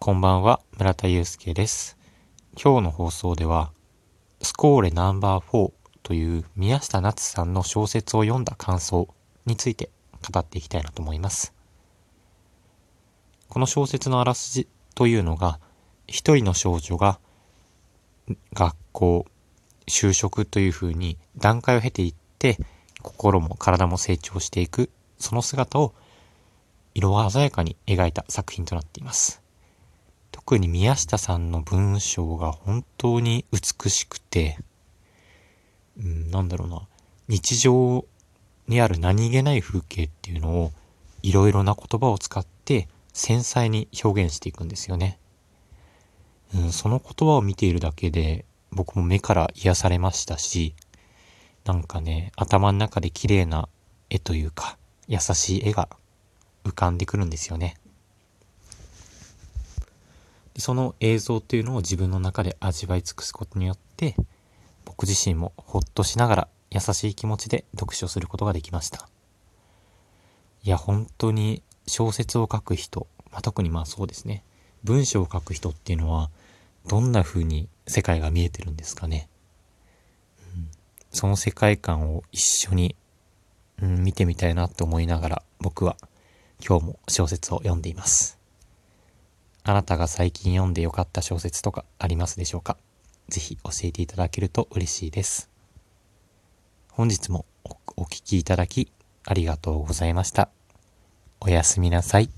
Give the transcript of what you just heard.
こんばんは、村田祐介です。今日の放送では、スコーレナンバー4という宮下夏さんの小説を読んだ感想について語っていきたいなと思います。この小説のあらすじというのが、一人の少女が学校、就職という風に段階を経ていって、心も体も成長していく、その姿を色鮮やかに描いた作品となっています。特に宮下さんの文章が本当に美しくて、うん、なんだろうな、日常にある何気ない風景っていうのをいろいろな言葉を使って繊細に表現していくんですよね。うん、その言葉を見ているだけで僕も目から癒されましたし、なんかね、頭の中で綺麗な絵というか、優しい絵が浮かんでくるんですよね。その映像っていうのを自分の中で味わい尽くすことによって、僕自身もほっとしながら優しい気持ちで読書することができました。いや、本当に小説を書く人、まあ、特にまあそうですね、文章を書く人っていうのは、どんな風に世界が見えてるんですかね。うん、その世界観を一緒に、うん、見てみたいなって思いながら、僕は今日も小説を読んでいます。あなたが最近読んで良かった小説とかありますでしょうか？ぜひ教えていただけると嬉しいです。本日もおお聞きいただきありがとうございました。おやすみなさい。